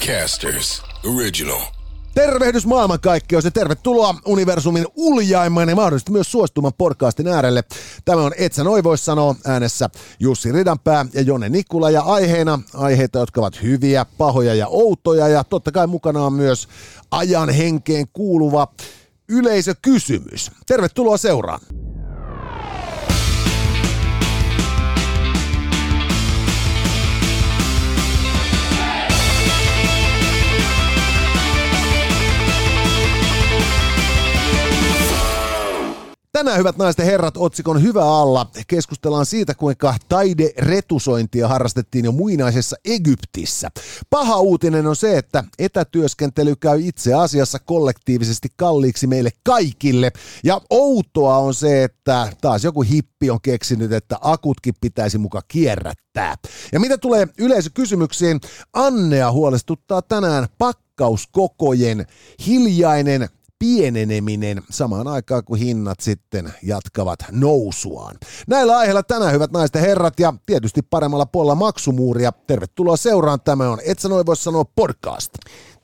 Podcasters Original. Tervehdys maailmankaikkeus ja tervetuloa universumin uljaimman ja mahdollisesti myös suostuman podcastin äärelle. Tämä on Etsä Noivois sanoo äänessä Jussi Ridanpää ja Jonne Nikula ja aiheena aiheita, jotka ovat hyviä, pahoja ja outoja ja totta kai mukana on myös ajan henkeen kuuluva yleisökysymys. Tervetuloa seuraan. Tänään, hyvät naiset ja herrat, otsikon Hyvä alla keskustellaan siitä, kuinka taideretusointia harrastettiin jo muinaisessa Egyptissä. Paha uutinen on se, että etätyöskentely käy itse asiassa kollektiivisesti kalliiksi meille kaikille. Ja outoa on se, että taas joku hippi on keksinyt, että akutkin pitäisi muka kierrättää. Ja mitä tulee yleisökysymyksiin, Annea huolestuttaa tänään pakkauskokojen hiljainen pieneneminen samaan aikaan, kun hinnat sitten jatkavat nousuaan. Näillä aiheilla tänään, hyvät naiset ja herrat, ja tietysti paremmalla puolella maksumuuria. Tervetuloa seuraan. Tämä on Et sä noin voi sanoa podcast.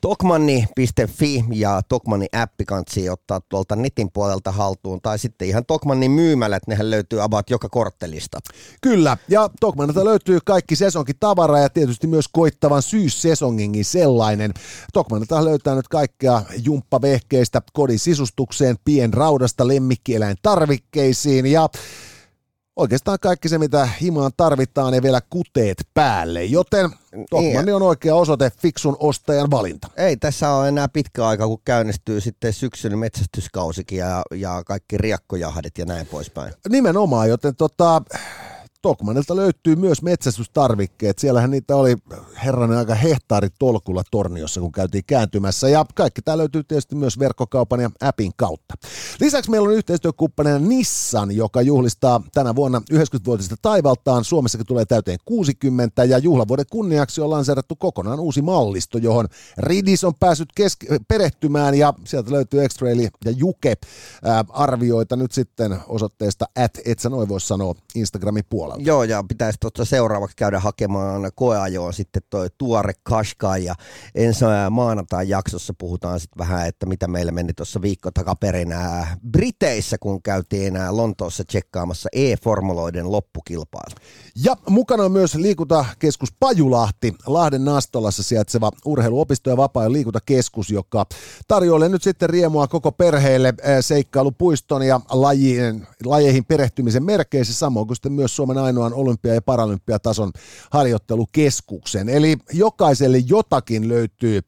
Tokmanni.fi ja Tokmanni appi kansi ottaa tuolta netin puolelta haltuun, tai sitten ihan Tokmannin myymälät, nehän löytyy about joka korttelista. Kyllä, ja Tokmannilta löytyy kaikki sesonkin tavara ja tietysti myös koittavan syyssesonginkin sellainen. Tokmannilta löytää nyt kaikkea jumppavehkeistä kodin sisustukseen, pienraudasta lemmikkieläin tarvikkeisiin ja oikeastaan kaikki se, mitä himaan tarvitaan ja vielä kuteet päälle. Joten Tokmanni niin. on oikea osoite fiksun ostajan valinta. Ei tässä ole enää pitkä aika, kun käynnistyy sitten syksyn metsästyskausikin ja, ja kaikki riakkojahdet ja näin poispäin. Nimenomaan, joten tota, Stockmanilta löytyy myös metsästystarvikkeet. Siellähän niitä oli herranen aika hehtaaritolkulla torniossa, kun käytiin kääntymässä. Ja kaikki tämä löytyy tietysti myös verkkokaupan ja appin kautta. Lisäksi meillä on yhteistyökumppanina Nissan, joka juhlistaa tänä vuonna 90-vuotista taivaltaan. Suomessakin tulee täyteen 60 ja juhlavuoden kunniaksi on lanseerattu kokonaan uusi mallisto, johon Ridis on päässyt kesk- perehtymään ja sieltä löytyy x ja Juke arvioita nyt sitten osoitteesta at et sä noin voi sanoa Instagramin puolella puolelta. Joo, ja pitäisi tuossa seuraavaksi käydä hakemaan koeajoon sitten toi tuore Qashqai, ja ensi maanantain jaksossa puhutaan sitten vähän, että mitä meillä meni tuossa viikko takaperin Briteissä, kun käytiin Lontoossa tsekkaamassa e-formuloiden loppukilpailu. Ja mukana on myös liikuntakeskus Pajulahti, Lahden Nastolassa sijaitseva urheiluopisto ja vapaa- ja liikuntakeskus, joka tarjoilee nyt sitten riemua koko perheelle seikkailupuiston ja lajien, lajeihin perehtymisen merkeissä, samoin kuin sitten myös Suomen ainoan olympia- ja paralympiatason harjoittelukeskuksen. Eli jokaiselle jotakin löytyy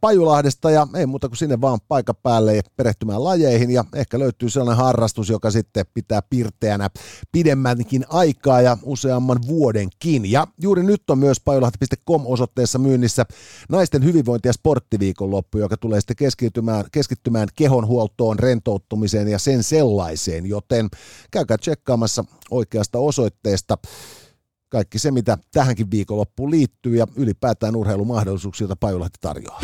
Pajulahdesta ja ei muuta kuin sinne vaan paikan päälle perehtymään lajeihin ja ehkä löytyy sellainen harrastus, joka sitten pitää pirteänä pidemmänkin aikaa ja useamman vuodenkin. Ja juuri nyt on myös pajulahti.com osoitteessa myynnissä naisten hyvinvointi- ja sporttiviikonloppu, joka tulee sitten keskittymään, keskittymään kehonhuoltoon, rentouttumiseen ja sen sellaiseen, joten käykää tsekkaamassa oikeasta osoitteesta kaikki se, mitä tähänkin viikonloppuun liittyy ja ylipäätään urheilumahdollisuuksia, joita Pajulahti tarjoaa.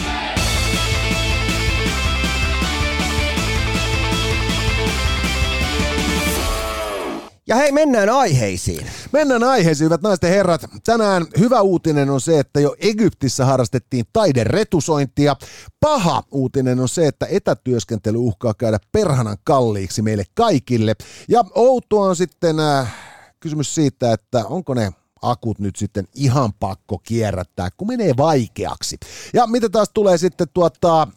Ja hei, mennään aiheisiin. Mennään aiheisiin, hyvät naiset ja herrat. Tänään hyvä uutinen on se, että jo Egyptissä harrastettiin taideretusointia. Paha uutinen on se, että etätyöskentely uhkaa käydä perhanan kalliiksi meille kaikille. Ja outoa on sitten äh, kysymys siitä, että onko ne akut nyt sitten ihan pakko kierrättää, kun menee vaikeaksi. Ja mitä taas tulee sitten tuota,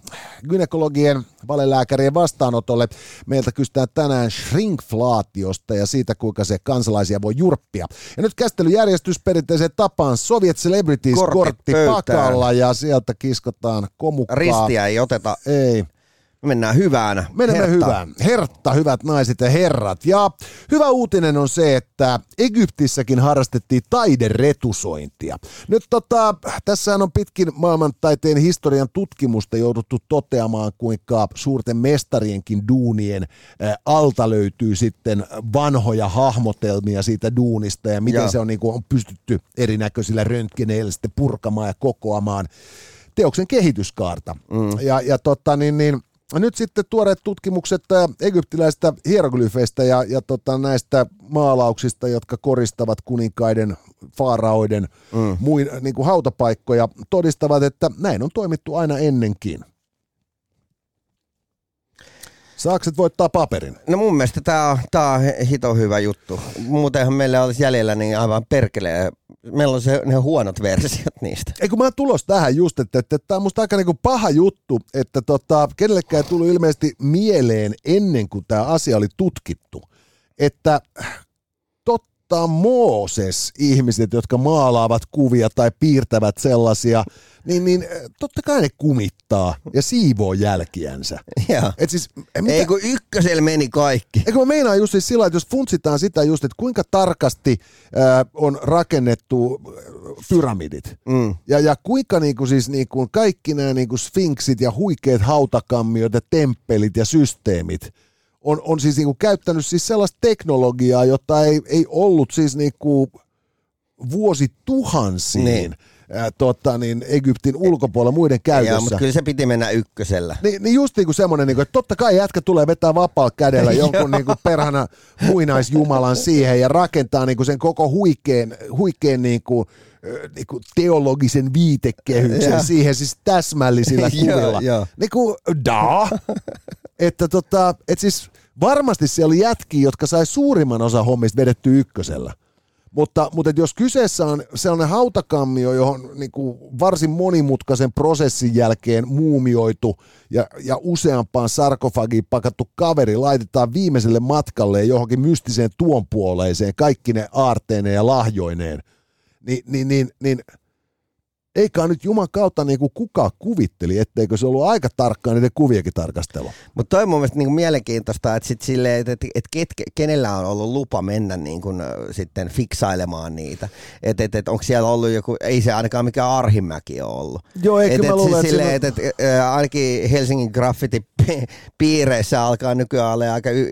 gynekologien valelääkärien vastaanotolle, meiltä kysytään tänään shrinkflaatiosta ja siitä, kuinka se kansalaisia voi jurppia. Ja nyt käsittelyjärjestys perinteiseen tapaan Soviet Celebrities kortti, kortti pakalla ja sieltä kiskotaan komukkaa. Ristiä ei oteta. Ei. Me mennään hyvään. Menemme Hertta. hyvään. Hertta, hyvät naiset ja herrat. Ja hyvä uutinen on se, että Egyptissäkin harrastettiin taideretusointia. Nyt tota, tässä on pitkin maailmantaiteen historian tutkimusta jouduttu toteamaan, kuinka suurten mestarienkin duunien ä, alta löytyy sitten vanhoja hahmotelmia siitä duunista ja miten ja. se on, niin kuin, on pystytty erinäköisillä röntgeneillä sitten purkamaan ja kokoamaan teoksen kehityskaarta. Mm. Ja, ja tota, niin, niin, nyt sitten tuoreet tutkimukset äh, egyptiläistä hieroglyfeistä ja, ja tota, näistä maalauksista, jotka koristavat kuninkaiden, faaraoiden mm. muin, niin kuin hautapaikkoja, todistavat, että näin on toimittu aina ennenkin. Saakset voittaa paperin? No mun mielestä tämä on, tää on hito hyvä juttu. Muutenhan meillä olisi jäljellä niin aivan perkelee. Meillä on se, ne huonot versiot niistä. Eikö mä tulos tähän just, että, että tämä on musta aika niinku paha juttu, että tota, kenellekään ei tullut ilmeisesti mieleen ennen kuin tämä asia oli tutkittu, että totta Mooses ihmiset, jotka maalaavat kuvia tai piirtävät sellaisia, niin, niin totta kai ne kumittaa ja siivoo jälkiänsä. Et siis, mitä, Ei kun ykkösellä meni kaikki. Eikö mä meinaan just siis sillä, että jos funtsitaan sitä just, että kuinka tarkasti äh, on rakennettu pyramidit. Mm. Ja, ja kuinka niinku siis niinku kaikki nämä niinku sfinksit ja huikeat hautakammiot ja temppelit ja systeemit on, on siis niinku käyttänyt siis sellaista teknologiaa, jota ei, ei ollut siis niinku vuosituhansiin. Niin ää, tota, niin Egyptin ulkopuolella muiden käytössä. Joo, mutta kyllä se piti mennä ykkösellä. Niin, niin just niin kuin semmoinen, niin kuin, että totta kai jätkä tulee vetää vapaa kädellä jonkun niin kuin perhana muinaisjumalan siihen ja rakentaa niin kuin sen koko huikeen, huikeen niin kuin, niin kuin teologisen viitekehyksen siihen siis täsmällisillä kuvilla. niin kuin, da! että tota, et siis varmasti siellä oli jätki, jotka sai suurimman osa hommista vedetty ykkösellä. Mutta, mutta jos kyseessä on sellainen hautakammio, johon niin kuin varsin monimutkaisen prosessin jälkeen muumioitu ja, ja useampaan sarkofagiin pakattu kaveri laitetaan viimeiselle matkalle johonkin mystiseen tuonpuoleiseen, kaikki ne aarteineen ja lahjoineen, niin, niin, niin, niin eikä nyt Juman kautta niin kuin kuka kuvitteli, etteikö se ollut aika tarkkaan niiden kuviekin tarkastelu. Mutta toi on mun mielestä niin kuin mielenkiintoista, että, sit sille, että, että, että ket, kenellä on ollut lupa mennä niin kuin, sitten fiksailemaan niitä. Että et, et, onko siellä ollut joku, ei se ainakaan mikään Arhimäki ole ollut. Joo, eikö et, mä luulen, että, sille, että, että, että ainakin Helsingin graffiti-piireissä alkaa nykyään olla aika y-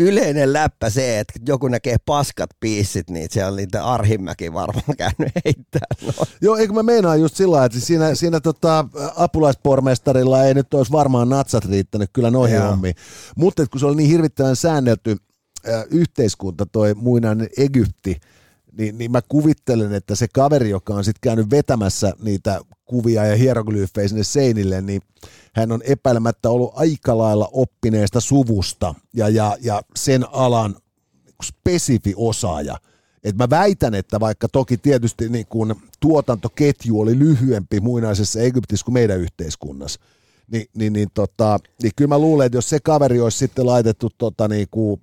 yleinen läppä se, että joku näkee paskat piissit, niin se on niitä Arhimäki varmaan käynyt heittää. No. Joo, eikö mä meinaan just sillä että siinä, siinä tota, apulaispormestarilla ei nyt olisi varmaan natsat riittänyt kyllä noihin hommiin. Mutta kun se oli niin hirvittävän säännelty äh, yhteiskunta, toi muinainen Egypti, niin, niin mä kuvittelen, että se kaveri, joka on sitten käynyt vetämässä niitä kuvia ja hieroglyfejä sinne seinille, niin hän on epäilemättä ollut aika lailla oppineesta suvusta ja, ja, ja sen alan spesifi osaaja. Et mä väitän, että vaikka toki tietysti niin kun tuotantoketju oli lyhyempi muinaisessa Egyptissä kuin meidän yhteiskunnassa, niin, niin, niin, tota, niin kyllä mä luulen, että jos se kaveri olisi sitten laitettu tota, niin kuin,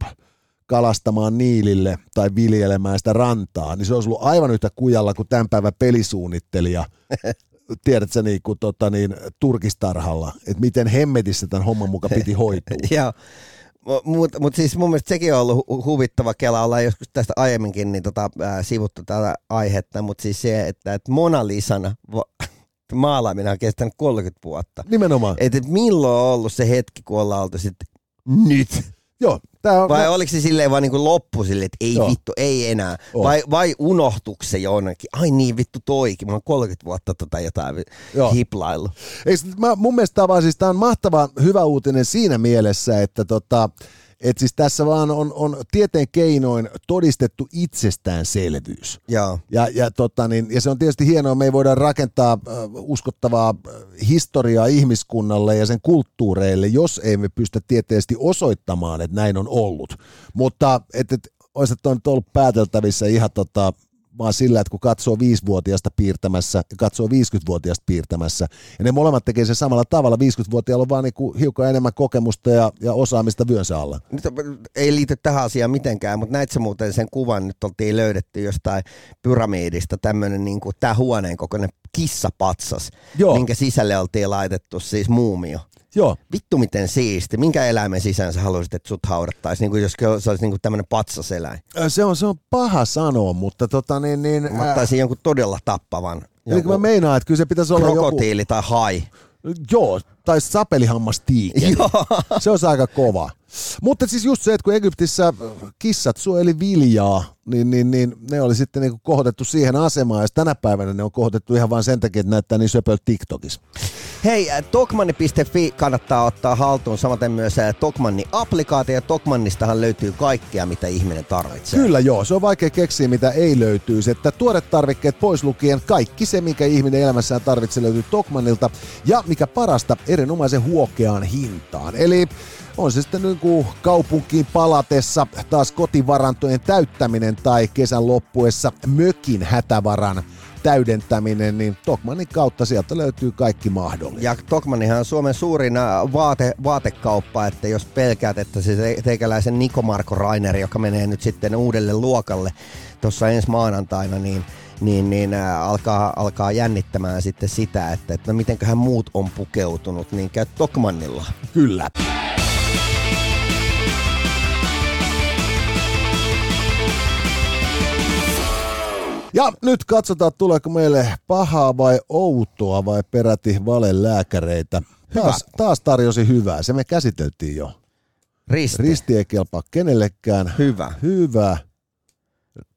kalastamaan niilille tai viljelemään sitä rantaa, niin se olisi ollut aivan yhtä kujalla kuin tämän päivän pelisuunnittelija tiedätkö, niin kuin, tota, niin, turkistarhalla, että miten hemmetissä tämän homman mukaan piti hoitua. Joo. Mutta mut siis mun mielestä sekin on ollut hu- huvittava kela, ollaan joskus tästä aiemminkin niin tota, äh, sivuttu tätä aihetta, mutta siis se, että, että Mona Lisana vo- maalaaminen on kestänyt 30 vuotta. Nimenomaan. Että et milloin on ollut se hetki, kun ollaan oltu sitten nyt Joo. Tää on, vai oliko se silleen vaan niinku loppu silleen, että ei Joo. vittu, ei enää? Vai, vai unohtuiko se jonnekin? Ai niin vittu toikin, mä oon 30 vuotta tota jotain Joo. hiplailu. Eikö, mä, mun mielestä tämä on, siis, tää on mahtava hyvä uutinen siinä mielessä, että tota, et siis tässä vaan on, on tieteen keinoin todistettu itsestäänselvyys. Ja, Ja, ja, tota, niin, ja se on tietysti hienoa, me ei voida rakentaa äh, uskottavaa historiaa ihmiskunnalle ja sen kulttuureille, jos ei me pystytä tieteellisesti osoittamaan, että näin on ollut. Mutta et, et, olisi nyt ollut pääteltävissä ihan tota, vaan sillä, että kun katsoo viisivuotiaasta piirtämässä ja katsoo 50-vuotiaasta piirtämässä, ja ne molemmat tekee sen samalla tavalla, 50-vuotiaalla on vaan niinku hiukan enemmän kokemusta ja, ja osaamista vyönsä alla. Nyt ei liity tähän asiaan mitenkään, mutta näit muuten sen kuvan, nyt oltiin löydetty jostain pyramiidista tämmöinen niin kuin, tämä huoneen kokoinen kissapatsas, Joo. minkä sisälle oltiin laitettu siis muumio. Joo. Vittu miten siisti. Minkä eläimen sisään sä haluaisit, että sut haudattaisiin, niin kuin jos se olisi niin tämmöinen patsaseläin? Se on, se on paha sanoa, mutta tota niin... niin Mä ottaisin jonkun todella tappavan. Eli mä meinaan, että kyllä se pitäisi olla Krokotiili joku... tai hai. Joo, tai sapelihammas tiikeri. se on aika kova. Mutta siis just se, että kun Egyptissä kissat suojeli viljaa, niin, niin, niin ne oli sitten niin kohotettu siihen asemaan, ja tänä päivänä ne on kohotettu ihan vain sen takia, että näyttää niin söpöllä TikTokissa. Hei, äh, Tokmanni.fi kannattaa ottaa haltuun, samaten myös äh, Tokmanni-applikaatio. Tokmannistahan löytyy kaikkea, mitä ihminen tarvitsee. Kyllä joo, se on vaikea keksiä, mitä ei löytyisi. Että tuoret tarvikkeet pois lukien kaikki se, mikä ihminen elämässään tarvitsee, löytyy Tokmannilta. Ja mikä parasta, erinomaisen huokeaan hintaan. Eli on se sitten niin kuin kaupunkiin palatessa taas kotivarantojen täyttäminen tai kesän loppuessa mökin hätävaran täydentäminen, niin Tokmanin kautta sieltä löytyy kaikki mahdollinen. Ja Tokmanihan on Suomen suurin äh, vaate, vaatekauppa, että jos pelkäät, että se teikäläisen Niko Marko Rainer, joka menee nyt sitten uudelle luokalle tuossa ensi maanantaina, niin niin, niin äh, alkaa, alkaa jännittämään sitten sitä, että, että no mitenköhän muut on pukeutunut, niin käy Tokmannilla. Kyllä. Ja nyt katsotaan, tuleeko meille pahaa vai outoa vai peräti valelääkäreitä. Taas, taas tarjosi hyvää, se me käsiteltiin jo. Risti. Risti ei kelpaa kenellekään. Hyvä. Hyvä.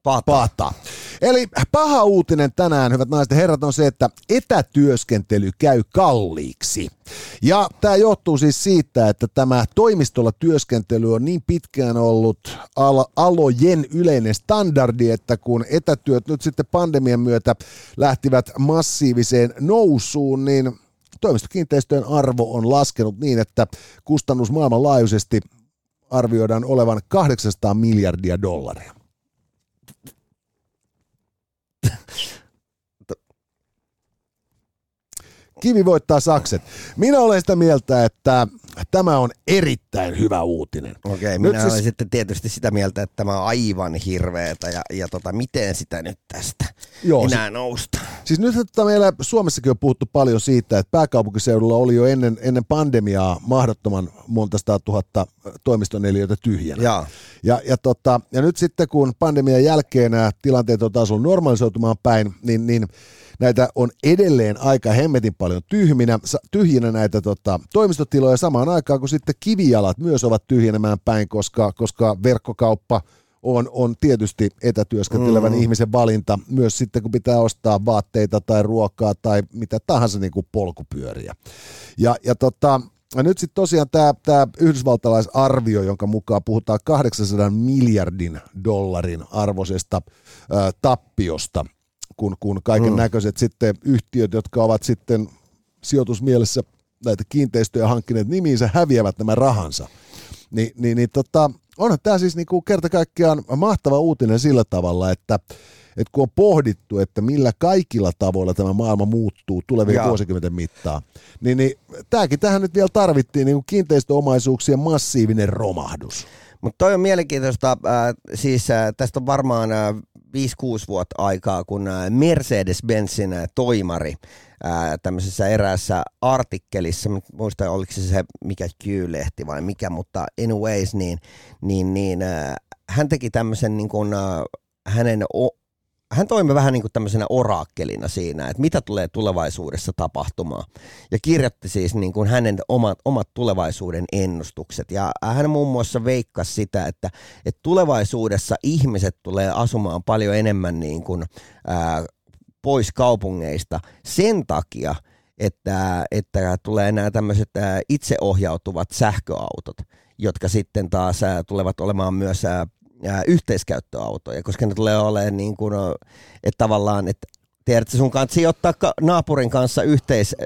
Pata. Pata. Eli paha uutinen tänään, hyvät naiset ja herrat, on se, että etätyöskentely käy kalliiksi. Ja tämä johtuu siis siitä, että tämä toimistolla työskentely on niin pitkään ollut al- alojen yleinen standardi, että kun etätyöt nyt sitten pandemian myötä lähtivät massiiviseen nousuun, niin toimistokiinteistöjen arvo on laskenut niin, että kustannus maailmanlaajuisesti arvioidaan olevan 800 miljardia dollaria. Kivi voittaa sakset. Minä olen sitä mieltä, että tämä on erittäin hyvä uutinen. Okei, okay, minä siis... olen sitten tietysti sitä mieltä, että tämä on aivan hirveetä ja, ja tota, miten sitä nyt tästä Joo, enää si- nousta. Siis nyt että meillä Suomessakin on puhuttu paljon siitä, että pääkaupunkiseudulla oli jo ennen, ennen pandemiaa mahdottoman monta sata tuhatta toimistoneliöitä tyhjänä. Ja. Ja, ja, tota, ja nyt sitten kun pandemian jälkeen nämä tilanteet on taas ollut normalisoitumaan päin, niin, niin näitä on edelleen aika hemmetin paljon tyhminä, tyhjinä näitä tota, toimistotiloja samaan aikaan, kun sitten kivijalat myös ovat tyhjenemään päin, koska, koska verkkokauppa on, on tietysti etätyöskentelevän mm. ihmisen valinta, myös sitten kun pitää ostaa vaatteita tai ruokaa tai mitä tahansa niin kuin polkupyöriä. Ja, ja tota, ja nyt sitten tosiaan tämä, yhdysvaltalaisarvio, jonka mukaan puhutaan 800 miljardin dollarin arvoisesta ää, tappiosta kun, kun kaiken mm. näköiset mm. sitten yhtiöt, jotka ovat sitten sijoitusmielessä näitä kiinteistöjä hankkineet nimiinsä, häviävät nämä rahansa. Ni, niin, niin tota, onhan tämä siis niinku kerta kaikkiaan mahtava uutinen sillä tavalla, että, että kun on pohdittu, että millä kaikilla tavoilla tämä maailma muuttuu tulevien Jaa. vuosikymmenten mittaan, niin, niin tämäkin tähän nyt vielä tarvittiin niin kiinteistöomaisuuksien massiivinen romahdus. Mutta toi on mielenkiintoista, äh, siis äh, tästä on varmaan äh, 5-6 vuotta aikaa, kun äh, Mercedes-Benzin äh, toimari äh, tämmöisessä eräässä artikkelissa, muista oliko se se mikä Q-lehti vai mikä, mutta anyways, niin, niin, niin hän teki tämmöisen niin kuin, hänen hän toimi vähän niin kuin tämmöisenä oraakkelina siinä, että mitä tulee tulevaisuudessa tapahtumaan. Ja kirjoitti siis niin kuin hänen omat, omat tulevaisuuden ennustukset. Ja hän muun muassa veikkasi sitä, että, että tulevaisuudessa ihmiset tulee asumaan paljon enemmän niin kuin, ää, pois kaupungeista sen takia, että, että tulee nämä tämmöiset itseohjautuvat sähköautot, jotka sitten taas tulevat olemaan myös yhteiskäyttöautoja, koska ne tulee olemaan niin kuin, että tavallaan, että tiedätkö, sun kanssa ottaa naapurin kanssa yhteis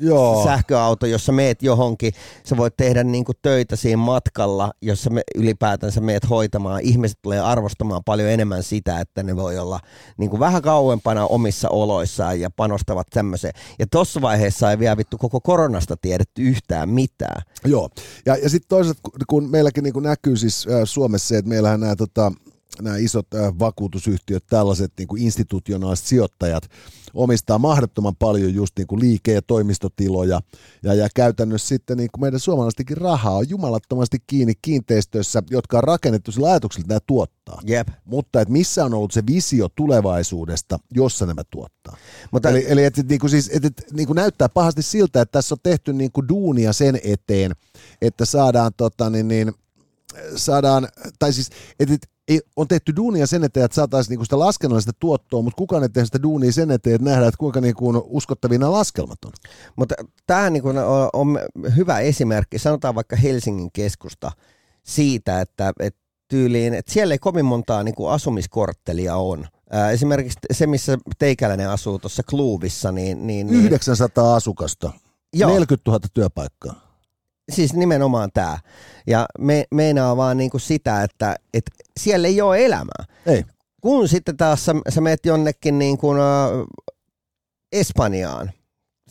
Joo. sähköauto, jossa meet johonkin. Sä voit tehdä niin kuin töitä siinä matkalla, jossa me ylipäätänsä meet hoitamaan. Ihmiset tulee arvostamaan paljon enemmän sitä, että ne voi olla niin kuin vähän kauempana omissa oloissaan ja panostavat tämmöiseen. Ja tuossa vaiheessa ei vielä vittu koko koronasta tiedetty yhtään mitään. Joo, ja, ja sitten toisaalta kun meilläkin niin kuin näkyy siis äh, Suomessa se, että meillähän nämä tota, nämä isot äh, vakuutusyhtiöt, tällaiset niin kuin institutionaaliset sijoittajat omistaa mahdottoman paljon just niin kuin liike- ja toimistotiloja ja, ja käytännössä sitten niin kuin meidän suomalaistenkin rahaa on jumalattomasti kiinni kiinteistöissä, jotka on rakennettu sillä ajatuksella, että nämä tuottaa. Jep. Mutta että missä on ollut se visio tulevaisuudesta, jossa nämä tuottaa. Mutta, eli eli että, niin kuin siis, että, niin kuin näyttää pahasti siltä, että tässä on tehty niin kuin duunia sen eteen, että saadaan tota, niin, niin, saadaan, tai siis, että ei, on tehty duunia sen eteen, että saataisiin niinku sitä laskennallista tuottoa, mutta kukaan ei tehnyt sitä duunia sen eteen, että nähdään, että kuinka niinku uskottavia nämä laskelmat on. Mutta tämä niinku on, on hyvä esimerkki, sanotaan vaikka Helsingin keskusta, siitä, että, että tyyliin, että siellä ei kovin montaa niin kuin asumiskorttelia on. Ää, esimerkiksi se, missä teikäläinen asuu tuossa Kluuvissa, niin... niin, niin 900 asukasta, joo. 40 000 työpaikkaa. Siis nimenomaan tämä. Ja me, meinaa vaan niinku sitä, että, että siellä ei ole elämää. Ei. Kun sitten taas sä, sä meet jonnekin niin kuin, uh, Espanjaan,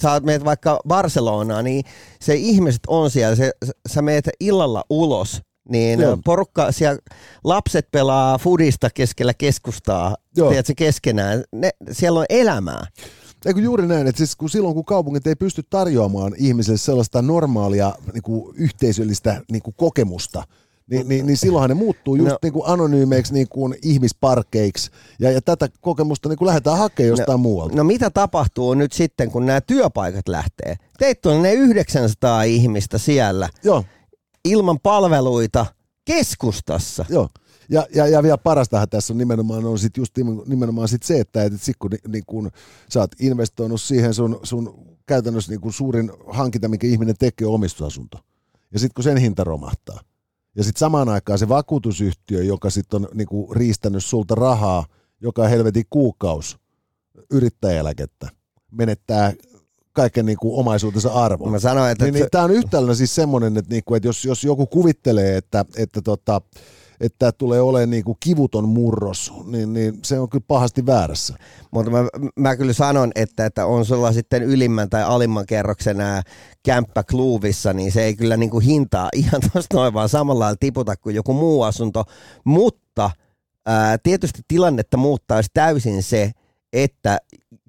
sä meet vaikka Barcelonaan, niin se ihmiset on siellä, se, sä meet illalla ulos, niin Joo. porukka, siellä lapset pelaa fudista keskellä keskustaa, tiedätkö, keskenään, ne, siellä on elämää. Eikö juuri näin, että siis kun silloin kun kaupungit ei pysty tarjoamaan ihmiselle sellaista normaalia niin kuin yhteisöllistä niin kuin kokemusta, niin, niin, niin silloinhan ne muuttuu just no, niin kuin anonyymeiksi niin kuin ihmisparkeiksi, ja, ja tätä kokemusta niin kuin lähdetään hakemaan jostain no, muualta. No mitä tapahtuu nyt sitten, kun nämä työpaikat lähtee? Teitä on ne 900 ihmistä siellä, Joo. ilman palveluita, keskustassa. Joo. Ja, ja, ja vielä parastahan tässä on nimenomaan, on sit just nimenomaan sit se, että et sit kun, niin kun sä oot investoinut siihen sun, sun käytännössä niin kun suurin hankinta, mikä ihminen tekee, on omistusasunto. Ja sitten kun sen hinta romahtaa. Ja sitten samaan aikaan se vakuutusyhtiö, joka sitten on niin kuin riistänyt sulta rahaa joka helvetin kuukaus yrittäjäeläkettä, menettää kaiken niin kuin omaisuutensa arvon. Mä sanoin, että... Niin, niin, Tämä on yhtälönä siis semmoinen, että, niin kuin, että jos, jos joku kuvittelee, että, että tota, että tulee olemaan niin kuin kivuton murros, niin, niin se on kyllä pahasti väärässä. Mutta mä, mä kyllä sanon, että, että on sulla sitten ylimmän tai alimman kerroksen nämä kämppä kluuvissa, niin se ei kyllä niin kuin hintaa ihan tuosta noin vaan samalla lailla tiputa kuin joku muu asunto, mutta ää, tietysti tilannetta muuttaisi täysin se, että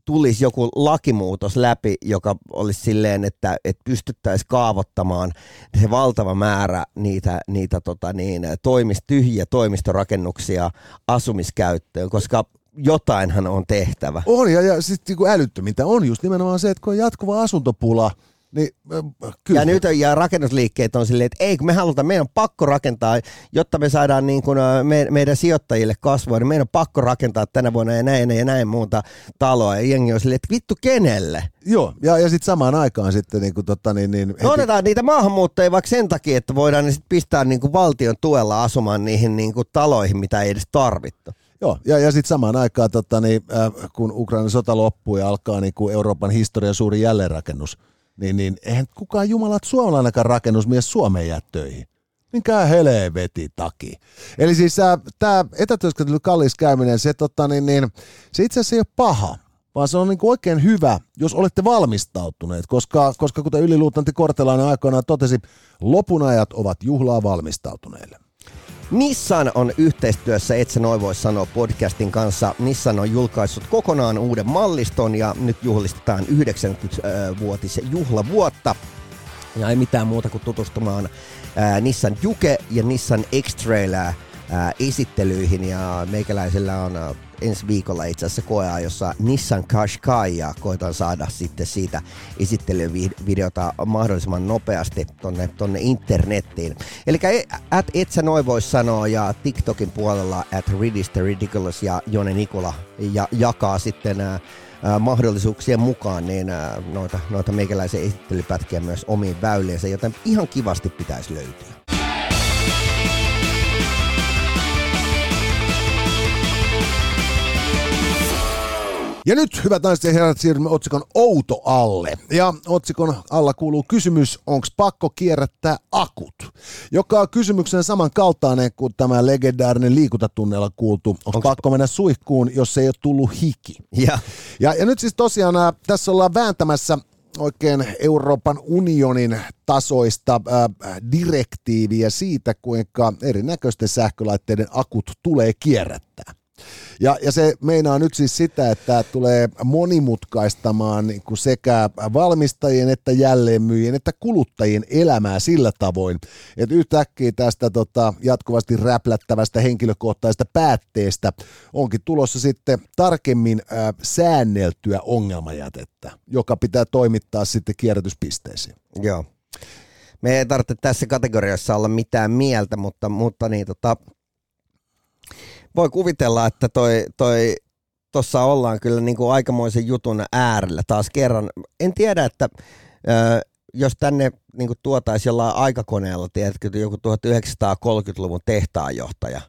tulisi joku lakimuutos läpi, joka olisi silleen, että, että pystyttäisiin kaavoittamaan se valtava määrä niitä, niitä tota niin, toimist, tyhjiä toimistorakennuksia asumiskäyttöön, koska jotainhan on tehtävä. On, ja, ja sitten niin älyttömintä on just nimenomaan se, että kun on jatkuva asuntopula – niin, äh, kyllä. Ja nyt ja rakennusliikkeet on silleen, että ei kun me halutaan, meidän on pakko rakentaa, jotta me saadaan niin kuin me, meidän sijoittajille kasvua, niin meidän on pakko rakentaa tänä vuonna ja näin ja näin muuta taloa. Ja jengi on silleen, että vittu kenelle? Joo, ja, ja sitten samaan aikaan sitten niin kuin, totta, niin, niin heti... otetaan niitä maahanmuuttajia vaikka sen takia, että voidaan ne sit pistää niin kuin valtion tuella asumaan niihin niin kuin taloihin, mitä ei edes tarvittu. Joo, ja, ja sitten samaan aikaan, totta, niin, äh, kun Ukrainan sota loppuu ja alkaa niin kuin Euroopan historian suuri jälleenrakennus, niin, niin eihän kukaan jumalat suomalainenkaan rakennusmies Suomeen jää töihin. Minkä helveti taki. Eli siis äh, tämä etätyöskentely kallis käyminen, se, tota, niin, niin, se itse asiassa ei ole paha, vaan se on niin oikein hyvä, jos olette valmistautuneet, koska, koska kuten yliluutanti Kortelainen aikoinaan totesi, lopun ajat ovat juhlaa valmistautuneille. Nissan on yhteistyössä, et sä noin voi sanoa podcastin kanssa. Nissan on julkaissut kokonaan uuden malliston ja nyt juhlistetaan 90-vuotis juhlavuotta. Ja ei mitään muuta kuin tutustumaan ää, Nissan Juke ja Nissan X-Trail esittelyihin ja meikäläisellä on ensi viikolla itse asiassa koea, jossa Nissan Qashqai ja koitan saada sitten siitä esittelyvideota mahdollisimman nopeasti tonne, tonne internettiin. Eli at et sä noin voi sanoa ja TikTokin puolella at Ridista Ridiculous ja Jone Nikola ja jakaa sitten ää, mahdollisuuksien mukaan niin noita, noita meikäläisen esittelypätkiä myös omiin väyliinsä, joten ihan kivasti pitäisi löytyä. Ja nyt, hyvät naiset ja herrat, siirrymme otsikon Outo alle. Ja otsikon alla kuuluu kysymys, onko pakko kierrättää akut? Joka on kysymyksen samankaltainen kuin tämä legendaarinen liikuntatunneilla kuultu. Onko pakko mennä suihkuun, jos ei ole tullut hiki? Ja, ja, ja nyt siis tosiaan äh, tässä ollaan vääntämässä oikein Euroopan unionin tasoista äh, direktiiviä siitä, kuinka erinäköisten sähkölaitteiden akut tulee kierrättää. Ja, ja se meinaa nyt siis sitä, että tulee monimutkaistamaan niin kuin sekä valmistajien että jälleenmyyjien että kuluttajien elämää sillä tavoin, että yhtäkkiä tästä tota, jatkuvasti räplättävästä henkilökohtaisesta päätteestä onkin tulossa sitten tarkemmin äh, säänneltyä ongelmajätettä, joka pitää toimittaa sitten kierrätyspisteisiin. Joo. Me ei tarvitse tässä kategoriassa olla mitään mieltä, mutta, mutta niin, tota, Voi kuvitella, että toi, toi tuossa ollaan kyllä niin kuin aikamoisen jutun äärellä taas kerran. En tiedä, että ö, jos tänne niin kuin tuotaisiin jollain aikakoneella, tiedätkö, joku 1930-luvun tehtaanjohtaja,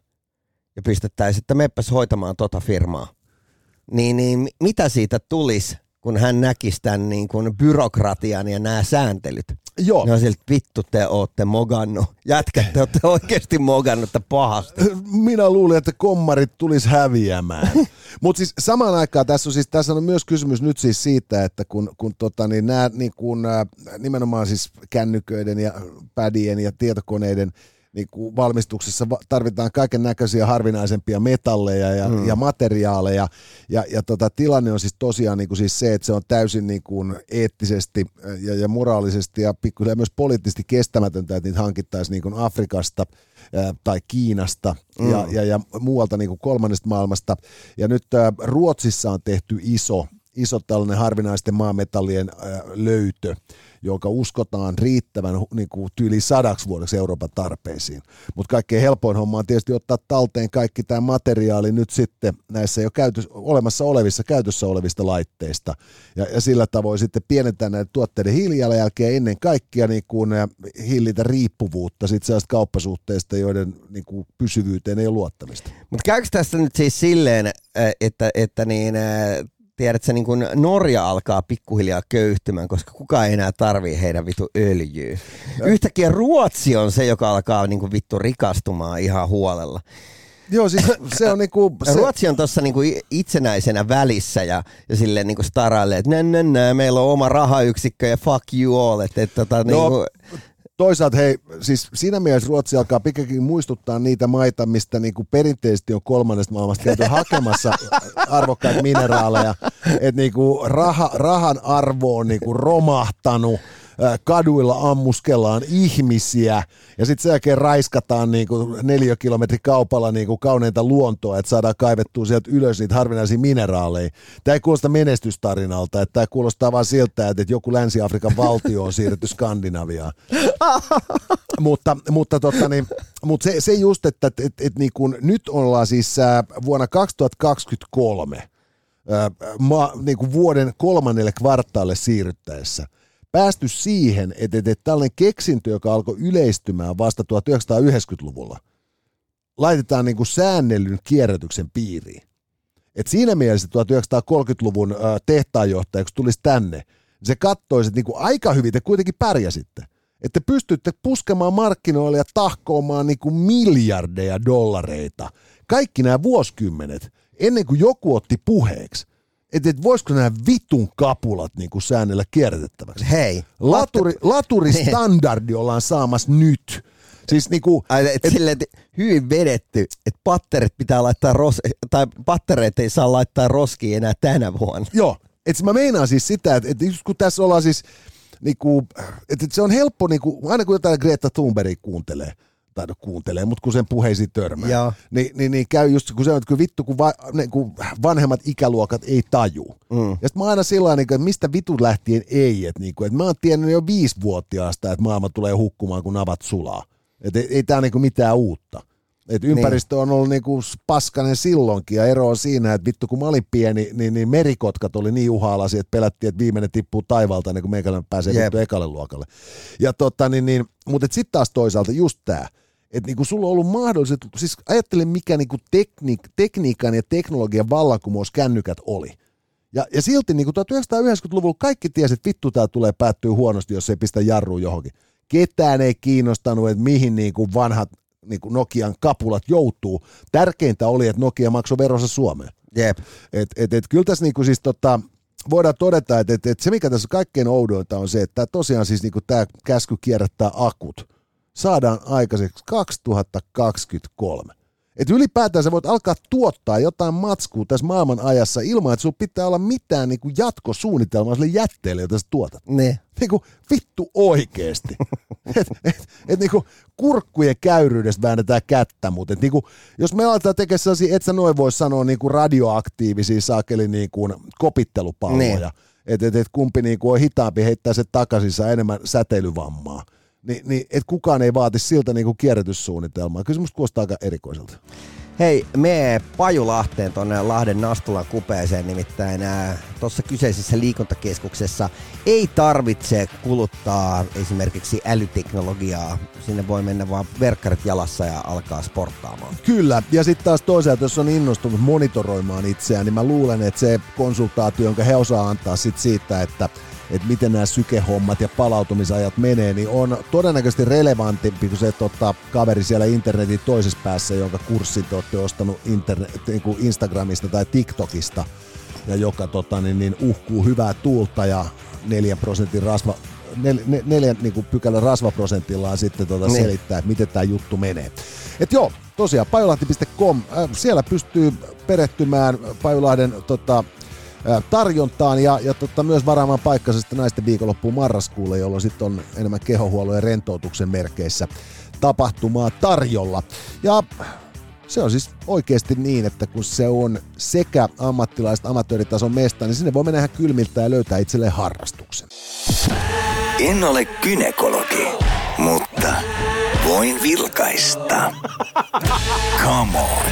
ja pistettäisiin, että meppäs hoitamaan tota firmaa, niin, niin mitä siitä tulisi, kun hän näkisi tämän niin kuin byrokratian ja nämä sääntelyt? Joo. Ne on siltä, vittu te ootte mogannut. Jätkät, te ootte oikeasti mogannut pahasti. Minä luulin, että kommarit tulisi häviämään. Mutta siis samaan aikaan tässä on, siis, tässä on myös kysymys nyt siis siitä, että kun, kun tota, niin nämä niin kun, nimenomaan siis kännyköiden ja pädien ja tietokoneiden niin kuin valmistuksessa tarvitaan kaiken näköisiä harvinaisempia metalleja ja, mm. ja materiaaleja. Ja, ja tota, tilanne on siis tosiaan niin kuin siis se, että se on täysin niin kuin eettisesti ja, ja moraalisesti ja pikkuhiljaa myös poliittisesti kestämätöntä, että niitä hankittaisiin niin kuin Afrikasta tai Kiinasta mm. ja, ja, ja muualta niin kuin kolmannesta maailmasta. Ja nyt ää, Ruotsissa on tehty iso, iso tällainen harvinaisten maametallien ää, löytö jonka uskotaan riittävän niin kuin tyyli sadaksi vuodeksi Euroopan tarpeisiin. Mutta kaikkein helpoin homma on tietysti ottaa talteen kaikki tämä materiaali nyt sitten näissä jo käytös, olemassa olevissa käytössä olevista laitteista. Ja, ja sillä tavoin sitten pienentää näitä tuotteiden hiilijalanjälkeä ennen kaikkea niin kuin, hillitä riippuvuutta sit sellaista kauppasuhteista, joiden niin kuin, pysyvyyteen ei ole luottamista. Mutta käykö tässä nyt siis silleen, että, että niin, tiedätkö, niin kuin Norja alkaa pikkuhiljaa köyhtymään, koska kukaan ei enää tarvii heidän vitu öljyä. Yhtäkkiä Ruotsi on se, joka alkaa niin kuin vittu rikastumaan ihan huolella. Joo, siis se on niinku... Se... Ruotsi on tuossa niinku itsenäisenä välissä ja, ja silleen niinku staraille, että nä, nä, nä, meillä on oma rahayksikkö ja fuck you all. Että, että, tota, no, niinku toisaalta hei, siis siinä mielessä Ruotsi alkaa pikemminkin muistuttaa niitä maita, mistä niin kuin perinteisesti on kolmannesta maailmasta käyty hakemassa arvokkaita mineraaleja, että niin kuin raha, rahan arvo on niin kuin romahtanut, kaduilla ammuskellaan ihmisiä ja sitten sen jälkeen raiskataan niin kuin neljä kilometri kaupalla niin kuin kauneinta luontoa, että saadaan kaivettua sieltä ylös niitä harvinaisia mineraaleja. Tämä ei kuulosta menestystarinalta, että tämä kuulostaa vaan siltä, että joku Länsi-Afrikan valtio on siirretty Skandinaviaan. mutta mutta, totta, niin, mutta se, se just, että et, et, et, niin kuin, nyt ollaan siis vuonna 2023 äh, ma, niin kuin vuoden kolmannelle kvartaalle siirryttäessä – päästy siihen, että, että, että tällainen keksintö, joka alkoi yleistymään vasta 1990-luvulla, laitetaan niin kuin säännellyn kierrätyksen piiriin. Et siinä mielessä 1930-luvun tehtaanjohtaja, kun tulisi tänne, niin se katsoisi, että niin kuin aika hyvin te kuitenkin pärjäsitte. Että pystytte puskemaan markkinoille ja tahkoamaan niin kuin miljardeja dollareita. Kaikki nämä vuosikymmenet, ennen kuin joku otti puheeksi, että et voisiko nämä vitun kapulat niin kuin säännellä kierrätettäväksi. Hei. Laturi, laturistandardi ollaan saamassa nyt. Siis niinku, Ai, et, et, silleen, et hyvin vedetty, että patterit pitää laittaa ros, tai pattereita ei saa laittaa roskiin enää tänä vuonna. Joo, että mä meinaan siis sitä, että, että kun tässä ollaan siis, niinku, että se on helppo, niinku, aina kun jotain Greta Thunberg kuuntelee, tai no kuuntelee, mutta kun sen puheisiin törmää, Joo. niin, niin, niin, käy just kun se on, että vittu, kun, va, ne, kun vanhemmat ikäluokat ei taju. Mm. Ja sitten mä aina sillä niin että mistä vitut lähtien ei, että, niin kuin, että mä oon tiennyt jo viisivuotiaasta, että maailma tulee hukkumaan, kun navat sulaa. Että ei, ei tämä niin mitään uutta. Et ympäristö niin. on ollut niinku paskanen silloinkin ja ero on siinä, että vittu kun mä olin pieni, niin, niin merikotkat oli niin uhaalasi, että pelättiin, että viimeinen tippuu taivalta niin kun meikäläinen pääsee vittu ekalle luokalle. Ja tota, niin, niin, mutta sitten taas toisaalta just tämä, että niinku sulla on ollut mahdollisuus, siis ajattele mikä niinku tekniik, tekniikan ja teknologian vallankumous kännykät oli. Ja, ja silti niinku 1990-luvulla kaikki tiesi, että vittu tämä tulee päättyä huonosti, jos ei pistä jarruun johonkin. Ketään ei kiinnostanut, että mihin niinku vanhat niinku Nokian kapulat joutuu. Tärkeintä oli, että Nokia maksoi veronsa Suomeen. Jep. Et, et, et, kyllä tässä niinku siis tota, voidaan todeta, että et, et se mikä tässä kaikkein oudointa on se, että tosiaan siis niinku tämä käsky kierrättää akut saadaan aikaiseksi 2023. Et ylipäätään sä voit alkaa tuottaa jotain matskua tässä maailman ajassa ilman, että sulla pitää olla mitään niinku jatkosuunnitelmaa sille jätteelle, jota sä tuotat. Ne. Niinku vittu oikeesti. et, et, et niinku kurkkujen käyryydestä väännetään kättä, mutta niinku, jos me aletaan tekemään sellaisia, et sä noin voi sanoa niinku radioaktiivisia saakeli niinku kopittelupalloja, että et, et kumpi niinku on hitaampi heittää se takaisin, saa enemmän säteilyvammaa niin, niin että kukaan ei vaati siltä niin kuin kierrätyssuunnitelmaa. Kyllä se musta kuulostaa aika erikoiselta. Hei, me Pajulahteen tuonne Lahden Nastolan kupeeseen, nimittäin tuossa kyseisessä liikuntakeskuksessa ei tarvitse kuluttaa esimerkiksi älyteknologiaa. Sinne voi mennä vaan verkkarit jalassa ja alkaa sporttaamaan. Kyllä, ja sitten taas toisaalta, jos on innostunut monitoroimaan itseään, niin mä luulen, että se konsultaatio, jonka he osaa antaa sit siitä, että että miten nämä sykehommat ja palautumisajat menee, niin on todennäköisesti relevantimpi kuin se tota, kaveri siellä internetin toisessa päässä, jonka kurssit te olette ostanut internet, niin kuin Instagramista tai TikTokista, ja joka tota, niin, niin uhkuu hyvää tuulta ja neljän prosentin rasva, nel, nel, neljän niin kuin pykälän rasvaprosentillaan sitten tota niin. selittää, että miten tämä juttu menee. Et joo, tosiaan pajulahti.com, äh, siellä pystyy perehtymään Pajulahden tota, tarjontaan ja, ja totta, myös varaamaan paikkansa sitten naisten viikonloppuun marraskuulle, jolloin sitten on enemmän kehohuollon ja rentoutuksen merkeissä tapahtumaa tarjolla. Ja se on siis oikeasti niin, että kun se on sekä ammattilaista amatööritason mesta, niin sinne voi mennä kylmiltä ja löytää itselleen harrastuksen. En ole kynekologi, mutta voin vilkaista. Come on,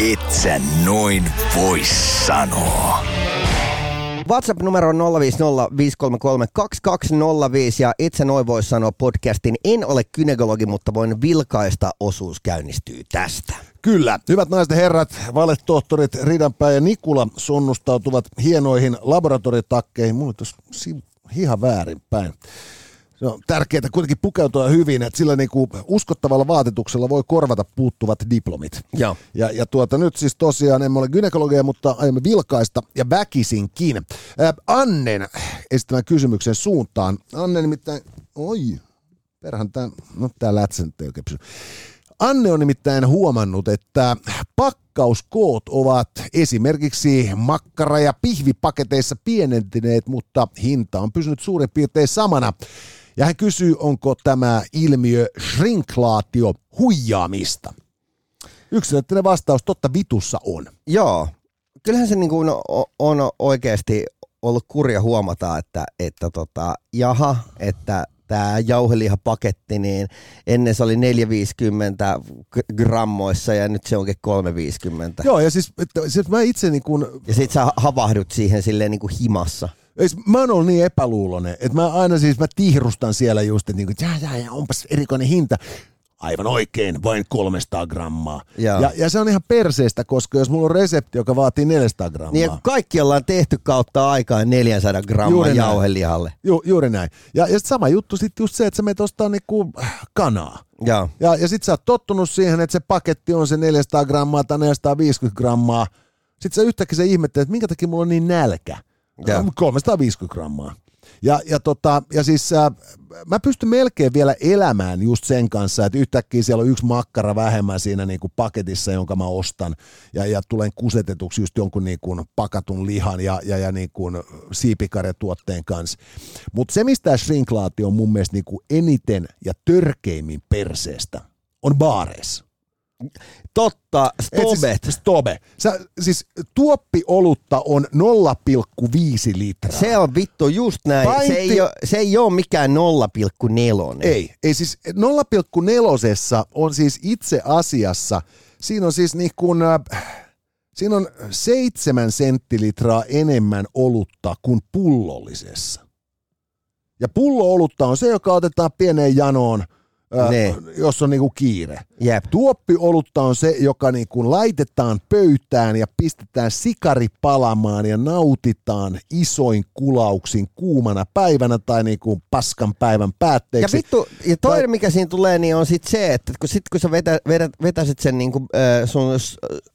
et sä noin voi sanoa. WhatsApp-numero on 050533205 ja itse noin voisi sanoa podcastin En ole kynekologi, mutta voin vilkaista osuus käynnistyy tästä. Kyllä. Hyvät naiset ja herrat, valetohtorit Ridanpää ja Nikula sonnustautuvat hienoihin laboratoriotakkeihin. Mulla on ihan väärinpäin se on tärkeää kuitenkin pukeutua hyvin, että sillä niinku uskottavalla vaatetuksella voi korvata puuttuvat diplomit. Ja, ja, ja tuota, nyt siis tosiaan emme ole gynekologia, mutta aiomme vilkaista ja väkisinkin. Ää, Annen esittämään kysymyksen suuntaan. Anne nimittäin, oi, perhän tämän, no tää lätsän ei oikein pysy. Anne on nimittäin huomannut, että pakkauskoot ovat esimerkiksi makkara- ja pihvipaketeissa pienentyneet, mutta hinta on pysynyt suurin piirtein samana. Ja hän kysyy, onko tämä ilmiö shrinklaatio huijaamista. Yksilöllinen vastaus totta vitussa on. Joo. Kyllähän se niin kuin on oikeasti ollut kurja huomata, että, että tota, jaha, että tämä jauhelihapaketti, niin ennen se oli 450 grammoissa ja nyt se onkin 350. Joo, ja siis, että, siis mä itse niin kun... Ja sit sä havahdut siihen silleen niin kuin himassa. Mä oon ollut niin epäluulonen, että mä aina siis mä tihrustan siellä just, että, niinku, jää, jää, jää, onpas erikoinen hinta. Aivan oikein, vain 300 grammaa. Ja, ja se on ihan perseestä, koska jos mulla on resepti, joka vaatii 400 grammaa. Niin kaikki ollaan tehty kautta aikaa 400 grammaa jauhelihalle. Ju, juuri näin. Ja, ja sama juttu sitten just se, että sä menet ostaa niinku kanaa. Ja, ja, ja sit sä oot tottunut siihen, että se paketti on se 400 grammaa tai 450 grammaa. Sitten sä yhtäkkiä se ihmettelet, että minkä takia mulla on niin nälkä. Ja. 350 grammaa. Ja, ja, tota, ja siis äh, mä pystyn melkein vielä elämään just sen kanssa, että yhtäkkiä siellä on yksi makkara vähemmän siinä niin kuin paketissa, jonka mä ostan, ja, ja tulen kusetetuksi just jonkun niin kuin pakatun lihan ja, ja, ja niin kuin siipikarjatuotteen kanssa. Mutta se, mistä shrinklaatio on mun mielestä niin kuin eniten ja törkeimmin perseestä, on baareissa. Totta, Stobet. Siis, stobe. Sä, siis tuoppiolutta on 0,5 litraa. Se on vittu just näin. Painti... Se, ei ole, se ei ole mikään 0,4. Ei, ei siis 0,4 on siis itse asiassa, siinä on siis niin kuin, äh, siinä on seitsemän senttilitraa enemmän olutta kuin pullollisessa. Ja pullo-olutta on se, joka otetaan pieneen janoon – ne. jos on niinku kiire. Jep. Tuoppiolutta on se, joka niinku laitetaan pöytään ja pistetään sikari palamaan ja nautitaan isoin kulauksin kuumana päivänä tai niinku paskan päivän päätteeksi. Ja vittu, ja toinen tai... mikä siinä tulee, niin on sit se, että kun, sit, kun sä vetä, vedät, vetäisit sen niinku, äh, sun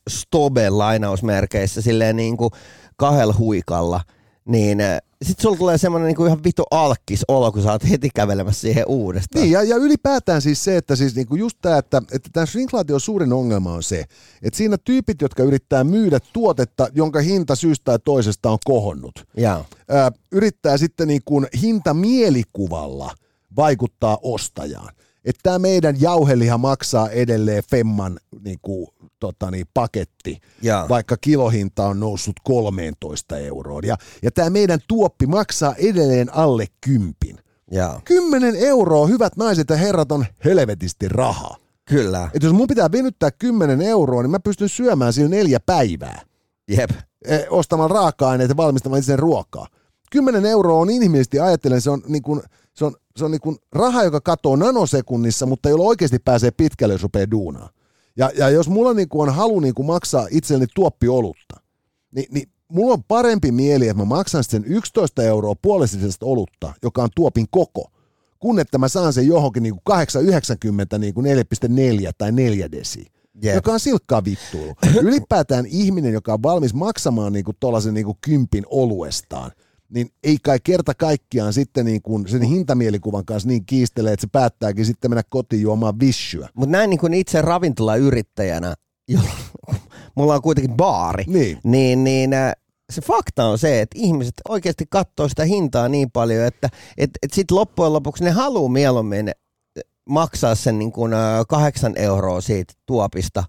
stoben lainausmerkeissä silleen niinku kahdella huikalla, niin sitten sulla tulee semmoinen niinku ihan vittu alkkis olo, kun sä oot heti kävelemässä siihen uudestaan. Niin, ja, ja ylipäätään siis se, että siis niinku just tämä, että, että tämän shrinklaation suurin ongelma on se, että siinä tyypit, jotka yrittää myydä tuotetta, jonka hinta syystä tai toisesta on kohonnut, ja. ää, yrittää sitten niinku hintamielikuvalla vaikuttaa ostajaan. Että tämä meidän jauheliha maksaa edelleen Femman niinku, tota niin, paketti, ja. vaikka kilohinta on noussut 13 euroon. Ja, ja tämä meidän tuoppi maksaa edelleen alle kympin. Ja. 10 euroa, hyvät naiset ja herrat, on helvetisti rahaa. Kyllä, Että jos mun pitää venyttää 10 euroa, niin mä pystyn syömään sillä neljä päivää. jep. eh, ostamaan raaka-aineita ja valmistamaan itse ruokaa. 10 euroa on inhimillisesti ajattelen, se on, niin kuin, se on, se on niin kuin raha, joka katoo nanosekunnissa, mutta jolla oikeasti pääsee pitkälle, jos rupeaa duunaan. Ja, ja jos mulla niin kuin on halu niin kuin maksaa itselleni tuoppi olutta, niin, niin mulla on parempi mieli, että mä maksan sen 11 euroa puolisesta olutta, joka on tuopin koko, kun että mä saan sen johonkin niin kuin 890 niin kuin 4,4 tai 4 desi Jep. joka on silkkaa vittuilu. Ylipäätään ihminen, joka on valmis maksamaan niinku tuollaisen niinku kympin oluestaan, niin ei kai kerta kaikkiaan sitten niinku sen hintamielikuvan kanssa niin kiistele, että se päättääkin sitten mennä kotiin juomaan vissyä. Mutta näin niin kuin itse ravintolayrittäjänä, jolla mulla on kuitenkin baari, Niin. niin, niin äh, se fakta on se, että ihmiset oikeasti katsoo sitä hintaa niin paljon, että et, et sitten loppujen lopuksi ne haluaa mieluummin äh, maksaa sen niin kuin, äh, kahdeksan euroa siitä tuopista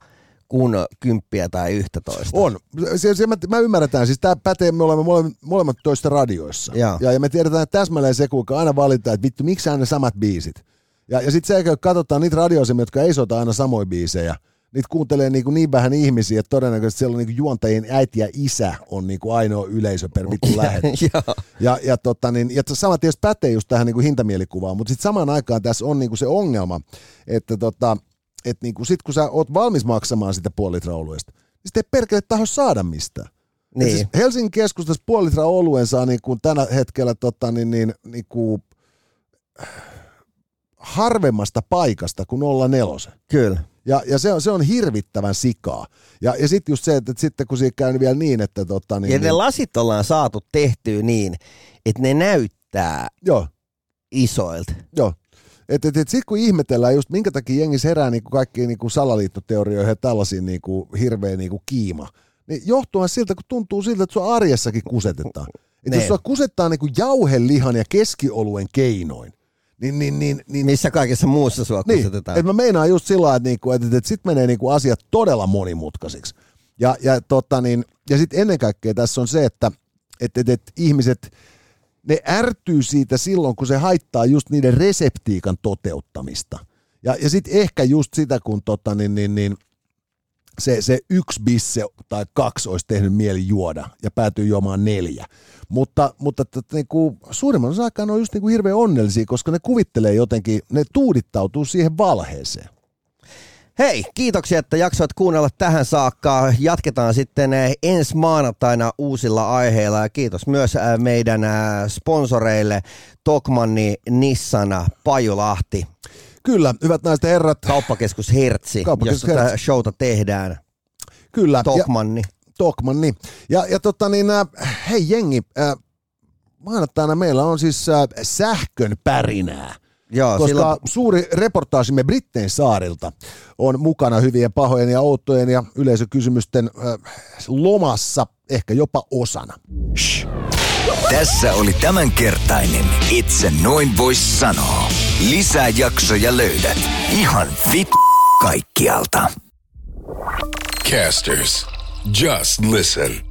kuin kymppiä tai yhtätoista. On. Se, se, mä, mä ymmärretään, siis tämä pätee, me olemme molemmat, molemmat toista radioissa. Joo. Ja, ja me tiedetään täsmälleen se, kuinka aina valitaan, että vittu, miksi aina samat biisit. Ja, ja sitten se, kun katsotaan niitä radioasemia, jotka ei soita aina samoja biisejä, niitä kuuntelee niin, kuin niin vähän ihmisiä, että todennäköisesti siellä on niin kuin juontajien äiti ja isä on niin kuin ainoa yleisö per vittu lähetys. Joo. Ja, ja, tota, niin, ja sama tietysti pätee just tähän niin kuin hintamielikuvaan, mutta sitten samaan aikaan tässä on niin kuin se ongelma, että tota, et niin kuin sit kun sä oot valmis maksamaan sitä puoli litraa oluesta, niin sitten ei perkele taho saada mistään. Niin. Siis Helsingin keskustassa puoli litraa oluen saa niin kuin tällä hetkellä tota, niin, niin, niin kuin harvemmasta paikasta kuin 04. Kyllä. Ja, ja se, on, se on hirvittävän sikaa. Ja, ja sitten just se, että, että sitten kun siinä käy vielä niin, että tota, niin, Ja ne niin, lasit ollaan saatu tehtyä niin, että ne näyttää joo, isoilta. Joo. Et, et, et sitten kun ihmetellään just minkä takia jengi herää niinku kaikkiin niinku salaliittoteorioihin ja tällaisiin niinku hirveä niinku kiima, niin johtuuhan siltä, kun tuntuu siltä, että sua arjessakin kusetetaan. Et jos Niin. sua kusettaa niinku jauhelihan ja keskioluen keinoin, niin, niin, niin, niin Missä kaikessa muussa sua niin, kusetetaan. et mä meinaan just sillä lailla, että, niinku, että, että sitten menee niinku asiat todella monimutkaisiksi. Ja, ja, tota niin, ja sitten ennen kaikkea tässä on se, että et, et, et ihmiset, ne ärtyy siitä silloin, kun se haittaa just niiden reseptiikan toteuttamista. Ja, ja sitten ehkä just sitä, kun tota, niin, niin, niin, se, se yksi bisse tai kaksi olisi tehnyt mieli juoda ja päätyy juomaan neljä. Mutta, mutta tota, niinku, suurimman osa aikaa ne on just niinku hirveän onnellisia, koska ne kuvittelee jotenkin, ne tuudittautuu siihen valheeseen. Hei, kiitoksia, että jaksoit kuunnella tähän saakka. Jatketaan sitten eh, ensi maanantaina uusilla aiheilla. Ja kiitos myös eh, meidän eh, sponsoreille Tokmanni, Nissana, Pajulahti, Kyllä, hyvät naiset ja herrat, Kauppakeskus Hertzi, Kauppakeskus jossa Hertz. showta tehdään. kyllä. Ja, Tokmanni. Tokman, niin. Ja, ja tota niin, hei jengi, maanantaina meillä on siis äh, sähkön pärinää. Joo, koska silloin, suuri reportaasimme Brittein saarilta on mukana hyvien, pahojen ja outojen ja yleisökysymysten äh, lomassa, ehkä jopa osana. Shh. Tässä oli tämänkertainen Itse noin vois sanoa. Lisää jaksoja löydät ihan vit kaikkialta. Casters, just listen.